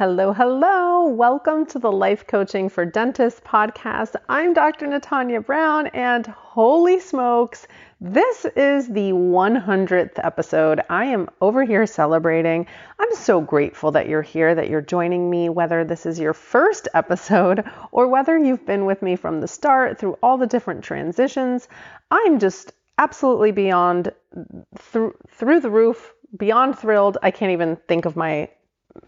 Hello, hello. Welcome to the Life Coaching for Dentists podcast. I'm Dr. Natanya Brown, and holy smokes, this is the 100th episode. I am over here celebrating. I'm so grateful that you're here, that you're joining me, whether this is your first episode or whether you've been with me from the start through all the different transitions. I'm just absolutely beyond through through the roof, beyond thrilled. I can't even think of my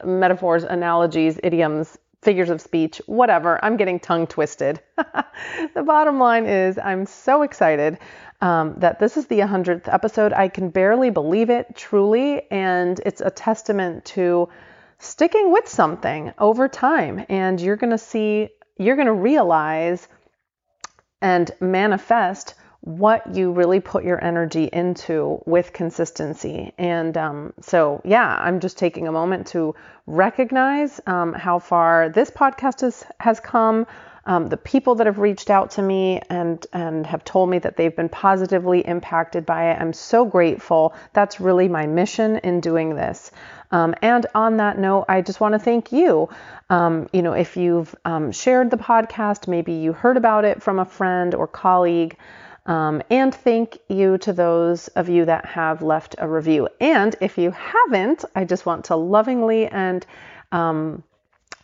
metaphors, analogies, idioms, figures of speech, whatever. I'm getting tongue twisted. the bottom line is, I'm so excited um, that this is the 100th episode. I can barely believe it, truly. And it's a testament to sticking with something over time. And you're going to see, you're going to realize and manifest what you really put your energy into with consistency. And um, so, yeah, I'm just taking a moment to recognize um, how far this podcast has, has come. Um, the people that have reached out to me and and have told me that they've been positively impacted by it. I'm so grateful. That's really my mission in doing this. Um, and on that note, I just want to thank you. Um, you know, if you've um, shared the podcast, maybe you heard about it from a friend or colleague. Um, and thank you to those of you that have left a review. And if you haven't, I just want to lovingly and um,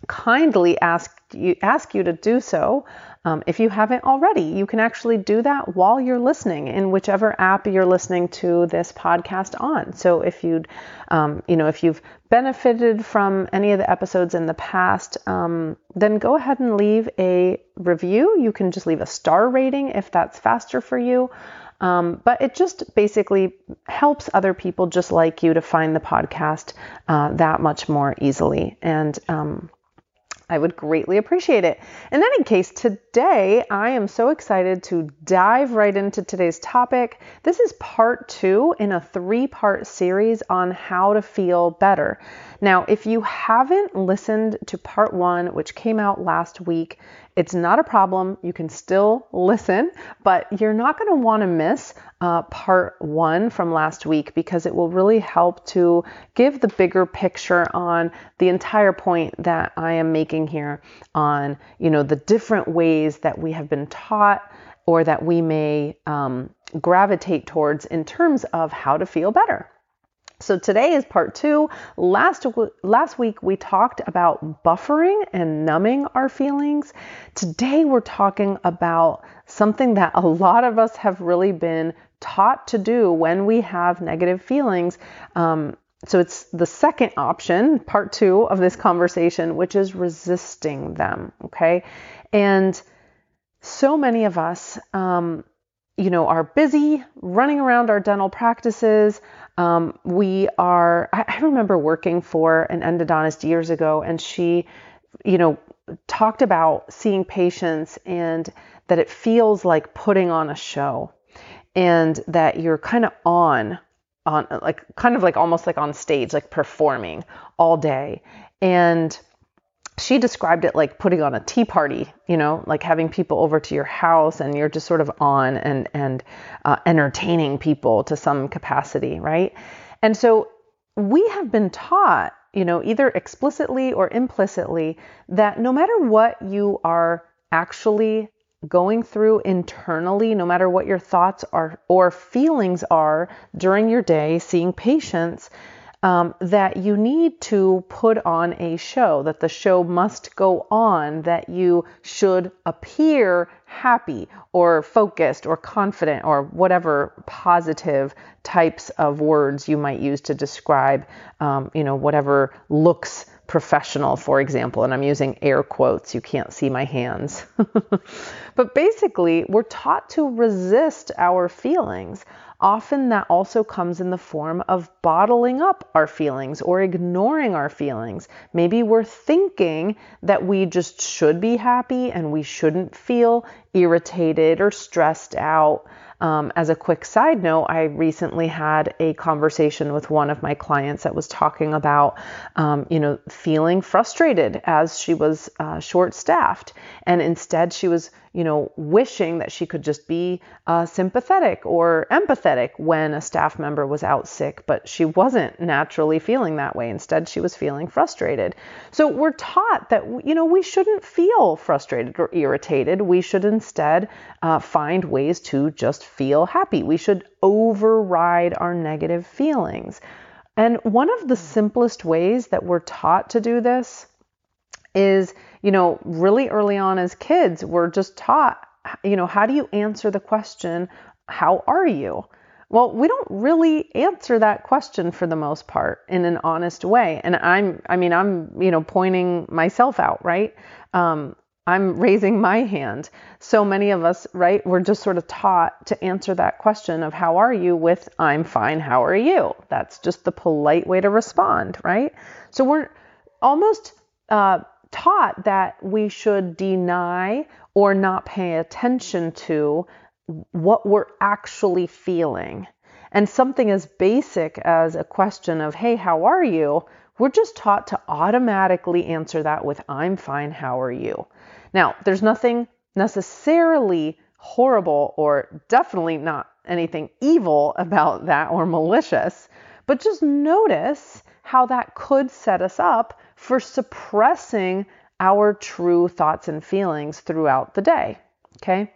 kindly ask you ask you to do so. Um, if you haven't already, you can actually do that while you're listening in whichever app you're listening to this podcast on. So if you'd, um, you know, if you've benefited from any of the episodes in the past, um, then go ahead and leave a review. You can just leave a star rating if that's faster for you. Um, but it just basically helps other people just like you to find the podcast uh, that much more easily. And um, I would greatly appreciate it. In any case, today I am so excited to dive right into today's topic. This is part two in a three part series on how to feel better. Now, if you haven't listened to part one, which came out last week, it's not a problem. You can still listen, but you're not going to want to miss uh, part one from last week because it will really help to give the bigger picture on the entire point that I am making here on, you know, the different ways that we have been taught or that we may um, gravitate towards in terms of how to feel better. So today is part two. Last, last week we talked about buffering and numbing our feelings. Today we're talking about something that a lot of us have really been taught to do when we have negative feelings. Um, so it's the second option, part two of this conversation, which is resisting them. Okay. And so many of us, um, you know, are busy running around our dental practices. Um, we are, I, I remember working for an endodontist years ago, and she, you know, talked about seeing patients and that it feels like putting on a show and that you're kind of on on like kind of like almost like on stage like performing all day and she described it like putting on a tea party, you know, like having people over to your house and you're just sort of on and and uh, entertaining people to some capacity, right? And so we have been taught, you know, either explicitly or implicitly, that no matter what you are actually going through internally, no matter what your thoughts are or feelings are during your day, seeing patients um, that you need to put on a show, that the show must go on, that you should appear happy or focused or confident or whatever positive types of words you might use to describe, um, you know, whatever looks professional, for example, and I'm using air quotes, you can't see my hands. but basically, we're taught to resist our feelings. Often that also comes in the form of bottling up our feelings or ignoring our feelings. Maybe we're thinking that we just should be happy and we shouldn't feel irritated or stressed out. Um, as a quick side note, I recently had a conversation with one of my clients that was talking about, um, you know, feeling frustrated as she was uh, short staffed. And instead, she was you know, wishing that she could just be uh, sympathetic or empathetic when a staff member was out sick, but she wasn't naturally feeling that way. Instead, she was feeling frustrated. So we're taught that, you know, we shouldn't feel frustrated or irritated. We should instead uh, find ways to just feel happy. We should override our negative feelings. And one of the simplest ways that we're taught to do this is, you know, really early on as kids, we're just taught, you know, how do you answer the question, how are you? Well, we don't really answer that question for the most part in an honest way. And I'm, I mean, I'm, you know, pointing myself out, right? Um, I'm raising my hand. So many of us, right, we're just sort of taught to answer that question of how are you with I'm fine, how are you? That's just the polite way to respond, right? So we're almost uh, taught that we should deny or not pay attention to what we're actually feeling. And something as basic as a question of, hey, how are you? We're just taught to automatically answer that with, I'm fine, how are you? Now, there's nothing necessarily horrible or definitely not anything evil about that or malicious, but just notice how that could set us up for suppressing our true thoughts and feelings throughout the day. Okay.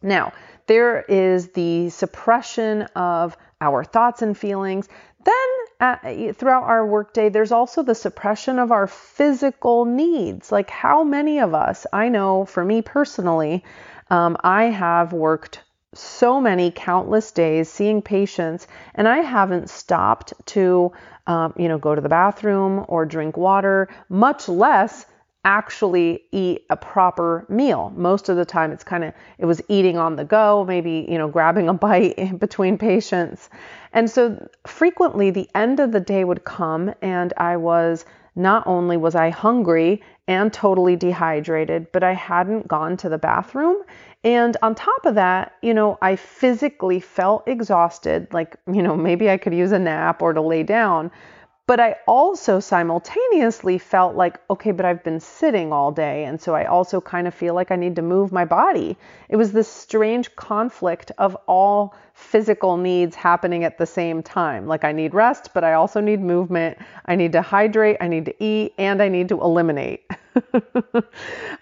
Now, there is the suppression of our thoughts and feelings. Then, uh, throughout our workday, there's also the suppression of our physical needs. Like, how many of us, I know for me personally, um, I have worked so many countless days seeing patients and i haven't stopped to um, you know go to the bathroom or drink water much less actually eat a proper meal. Most of the time it's kind of it was eating on the go maybe you know grabbing a bite in between patients. And so frequently the end of the day would come and i was not only was i hungry and totally dehydrated but i hadn't gone to the bathroom. And on top of that, you know, I physically felt exhausted, like, you know, maybe I could use a nap or to lay down. But I also simultaneously felt like, okay, but I've been sitting all day. And so I also kind of feel like I need to move my body. It was this strange conflict of all physical needs happening at the same time. Like I need rest, but I also need movement. I need to hydrate, I need to eat, and I need to eliminate.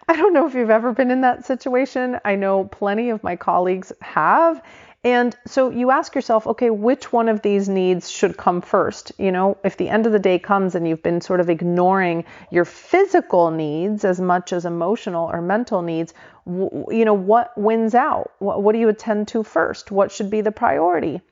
I don't know if you've ever been in that situation. I know plenty of my colleagues have. And so you ask yourself, okay, which one of these needs should come first? You know, if the end of the day comes and you've been sort of ignoring your physical needs as much as emotional or mental needs, you know, what wins out? What, what do you attend to first? What should be the priority?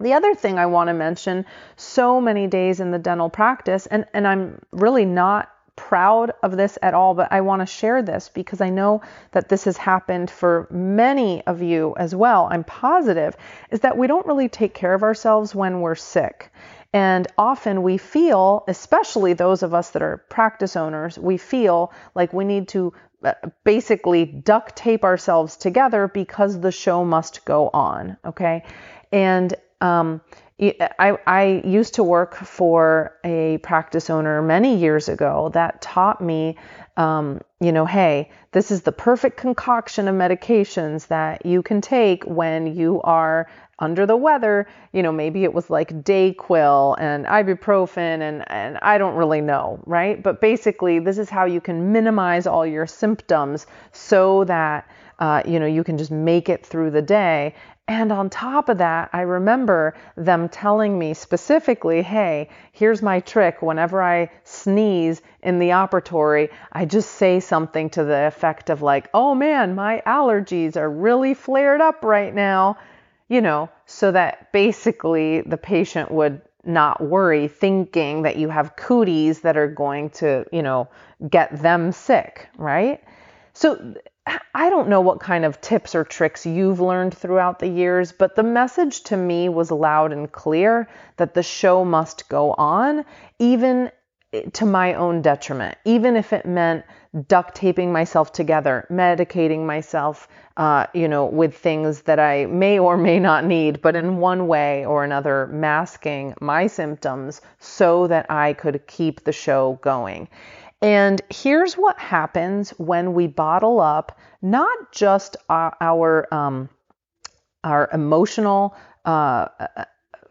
The other thing I want to mention so many days in the dental practice, and, and I'm really not proud of this at all, but I want to share this because I know that this has happened for many of you as well. I'm positive is that we don't really take care of ourselves when we're sick. And often we feel, especially those of us that are practice owners, we feel like we need to uh, basically duct tape ourselves together because the show must go on. Okay. And, um, I, I used to work for a practice owner many years ago that taught me, um, you know, hey, this is the perfect concoction of medications that you can take when you are under the weather. You know, maybe it was like Dayquil and ibuprofen, and, and I don't really know, right? But basically, this is how you can minimize all your symptoms so that. Uh, you know, you can just make it through the day. And on top of that, I remember them telling me specifically, hey, here's my trick. Whenever I sneeze in the operatory, I just say something to the effect of, like, oh man, my allergies are really flared up right now, you know, so that basically the patient would not worry thinking that you have cooties that are going to, you know, get them sick, right? So I don't know what kind of tips or tricks you've learned throughout the years, but the message to me was loud and clear that the show must go on, even to my own detriment, even if it meant duct taping myself together, medicating myself, uh, you know, with things that I may or may not need, but in one way or another, masking my symptoms so that I could keep the show going. And here's what happens when we bottle up not just our, our, um, our emotional, uh, uh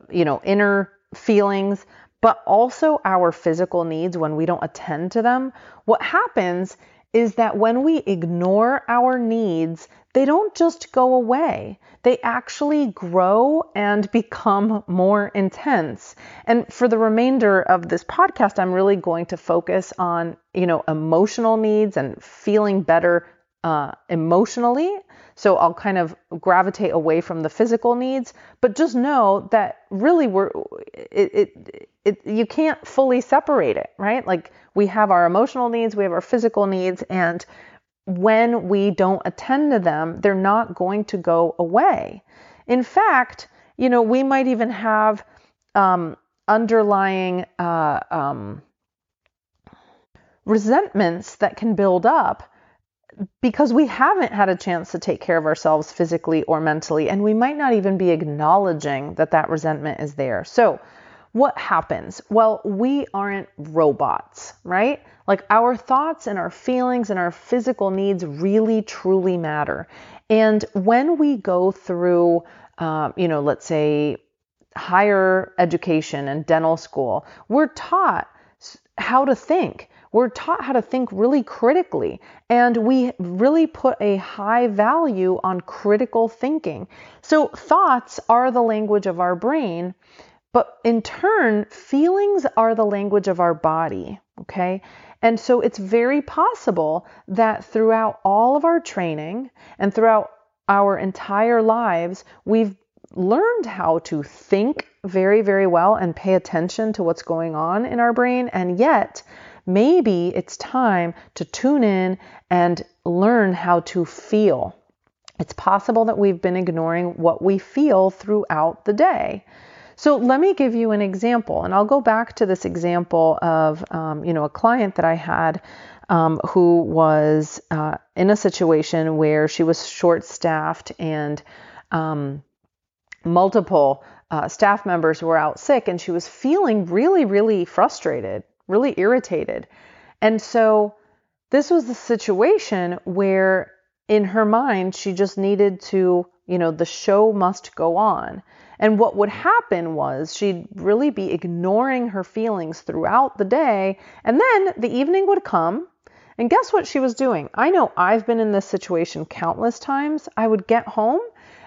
you know, inner feelings, but also our physical needs when we don't attend to them. What happens is that when we ignore our needs, they don't just go away. They actually grow and become more intense. And for the remainder of this podcast, I'm really going to focus on, you know, emotional needs and feeling better uh, emotionally. So I'll kind of gravitate away from the physical needs, but just know that really we're it, it, it you can't fully separate it, right? Like we have our emotional needs, we have our physical needs, and when we don't attend to them, they're not going to go away. In fact, you know, we might even have um, underlying uh, um, resentments that can build up because we haven't had a chance to take care of ourselves physically or mentally, and we might not even be acknowledging that that resentment is there. So, what happens? Well, we aren't robots, right? Like our thoughts and our feelings and our physical needs really truly matter. And when we go through, uh, you know, let's say higher education and dental school, we're taught how to think. We're taught how to think really critically, and we really put a high value on critical thinking. So, thoughts are the language of our brain, but in turn, feelings are the language of our body. Okay. And so it's very possible that throughout all of our training and throughout our entire lives, we've learned how to think very, very well and pay attention to what's going on in our brain. And yet, maybe it's time to tune in and learn how to feel. It's possible that we've been ignoring what we feel throughout the day. So let me give you an example, and I'll go back to this example of, um, you know, a client that I had um, who was uh, in a situation where she was short-staffed and um, multiple uh, staff members were out sick, and she was feeling really, really frustrated, really irritated, and so this was the situation where in her mind she just needed to, you know, the show must go on. And what would happen was she'd really be ignoring her feelings throughout the day. And then the evening would come. And guess what she was doing? I know I've been in this situation countless times. I would get home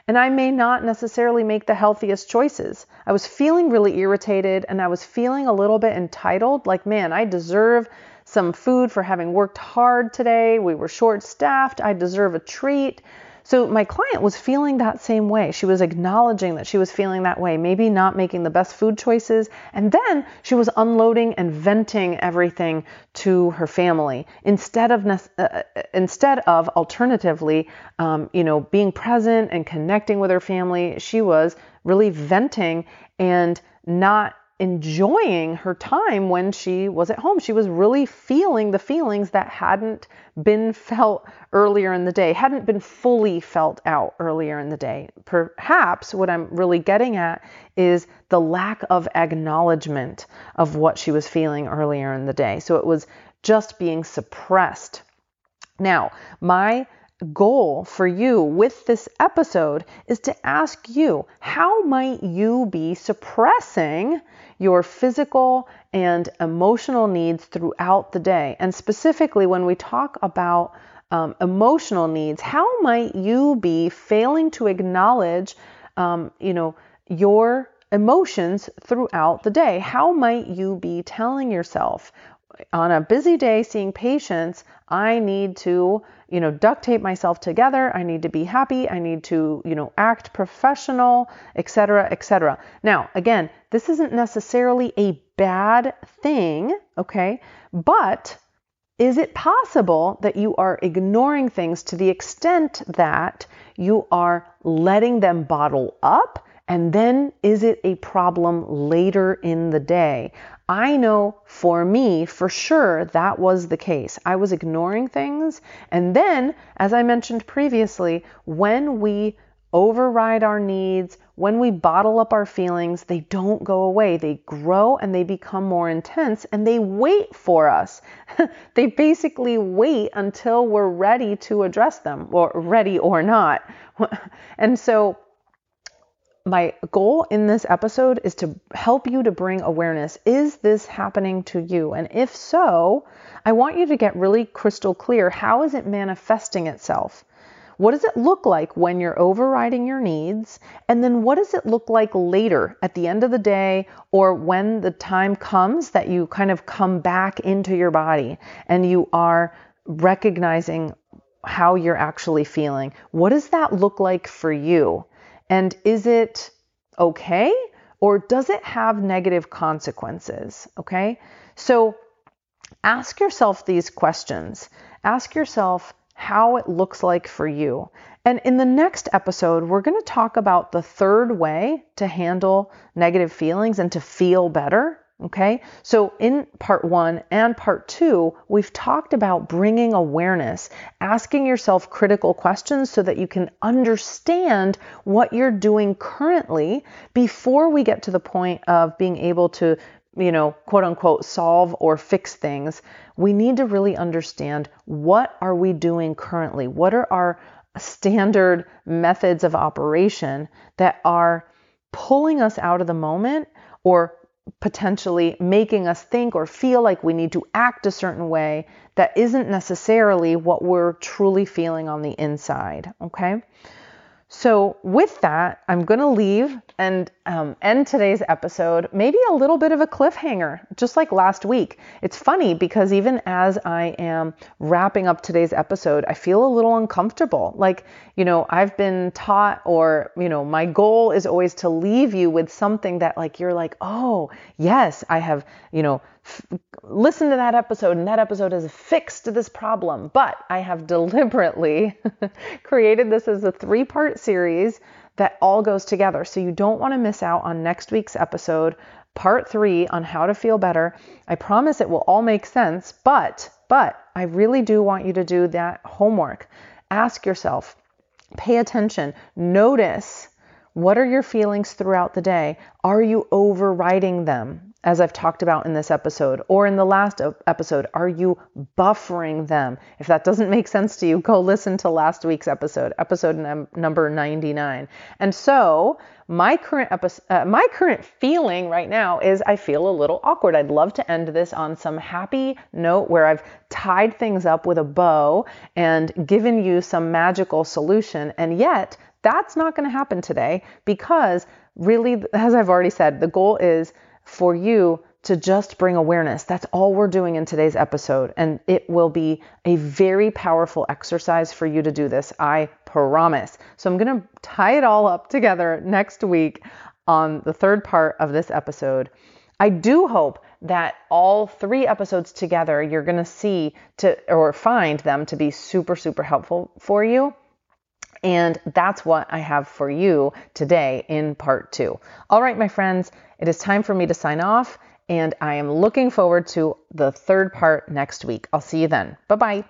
and I may not necessarily make the healthiest choices. I was feeling really irritated and I was feeling a little bit entitled like, man, I deserve some food for having worked hard today. We were short staffed. I deserve a treat. So my client was feeling that same way. She was acknowledging that she was feeling that way, maybe not making the best food choices. And then she was unloading and venting everything to her family instead of, uh, uh, instead of alternatively, um, you know, being present and connecting with her family. She was really venting and not enjoying her time when she was at home. She was really feeling the feelings that hadn't been felt earlier in the day, hadn't been fully felt out earlier in the day. Perhaps what I'm really getting at is the lack of acknowledgement of what she was feeling earlier in the day. So it was just being suppressed. Now, my goal for you with this episode is to ask you how might you be suppressing your physical and emotional needs throughout the day? And specifically when we talk about um, emotional needs how might you be failing to acknowledge um, you know your emotions throughout the day? How might you be telling yourself on a busy day seeing patients, I need to, you know, duct tape myself together. I need to be happy. I need to, you know, act professional, etc., etc. Now, again, this isn't necessarily a bad thing, okay? But is it possible that you are ignoring things to the extent that you are letting them bottle up? And then is it a problem later in the day? I know for me, for sure, that was the case. I was ignoring things. And then, as I mentioned previously, when we override our needs, when we bottle up our feelings, they don't go away. They grow and they become more intense and they wait for us. they basically wait until we're ready to address them, or ready or not. and so, my goal in this episode is to help you to bring awareness. Is this happening to you? And if so, I want you to get really crystal clear how is it manifesting itself? What does it look like when you're overriding your needs? And then what does it look like later at the end of the day or when the time comes that you kind of come back into your body and you are recognizing how you're actually feeling? What does that look like for you? And is it okay? Or does it have negative consequences? Okay. So ask yourself these questions. Ask yourself, how it looks like for you. And in the next episode, we're going to talk about the third way to handle negative feelings and to feel better. Okay, so in part one and part two, we've talked about bringing awareness, asking yourself critical questions so that you can understand what you're doing currently before we get to the point of being able to you know, quote unquote, solve or fix things, we need to really understand what are we doing currently? What are our standard methods of operation that are pulling us out of the moment or potentially making us think or feel like we need to act a certain way that isn't necessarily what we're truly feeling on the inside, okay? So, with that, I'm going to leave and um, end today's episode, maybe a little bit of a cliffhanger, just like last week. It's funny because even as I am wrapping up today's episode, I feel a little uncomfortable. Like, you know, I've been taught, or, you know, my goal is always to leave you with something that, like, you're like, oh, yes, I have, you know, listen to that episode and that episode has fixed this problem. But I have deliberately created this as a three part series that all goes together. So you don't want to miss out on next week's episode, part three on how to feel better. I promise it will all make sense, but, but I really do want you to do that homework. Ask yourself, pay attention, notice what are your feelings throughout the day? Are you overriding them? As I've talked about in this episode or in the last episode? Are you buffering them? If that doesn't make sense to you, go listen to last week's episode, episode num- number 99. And so, my current episode, uh, my current feeling right now is I feel a little awkward. I'd love to end this on some happy note where I've tied things up with a bow and given you some magical solution. And yet, that's not going to happen today because really, as I've already said, the goal is for you to just bring awareness. That's all we're doing in today's episode. And it will be a very powerful exercise for you to do this. I promise. So I'm going to tie it all up together next week on the third part of this episode. I do hope that all three episodes together you're going to see to or find them to be super super helpful for you. And that's what I have for you today in part two. All right, my friends, it is time for me to sign off, and I am looking forward to the third part next week. I'll see you then. Bye bye.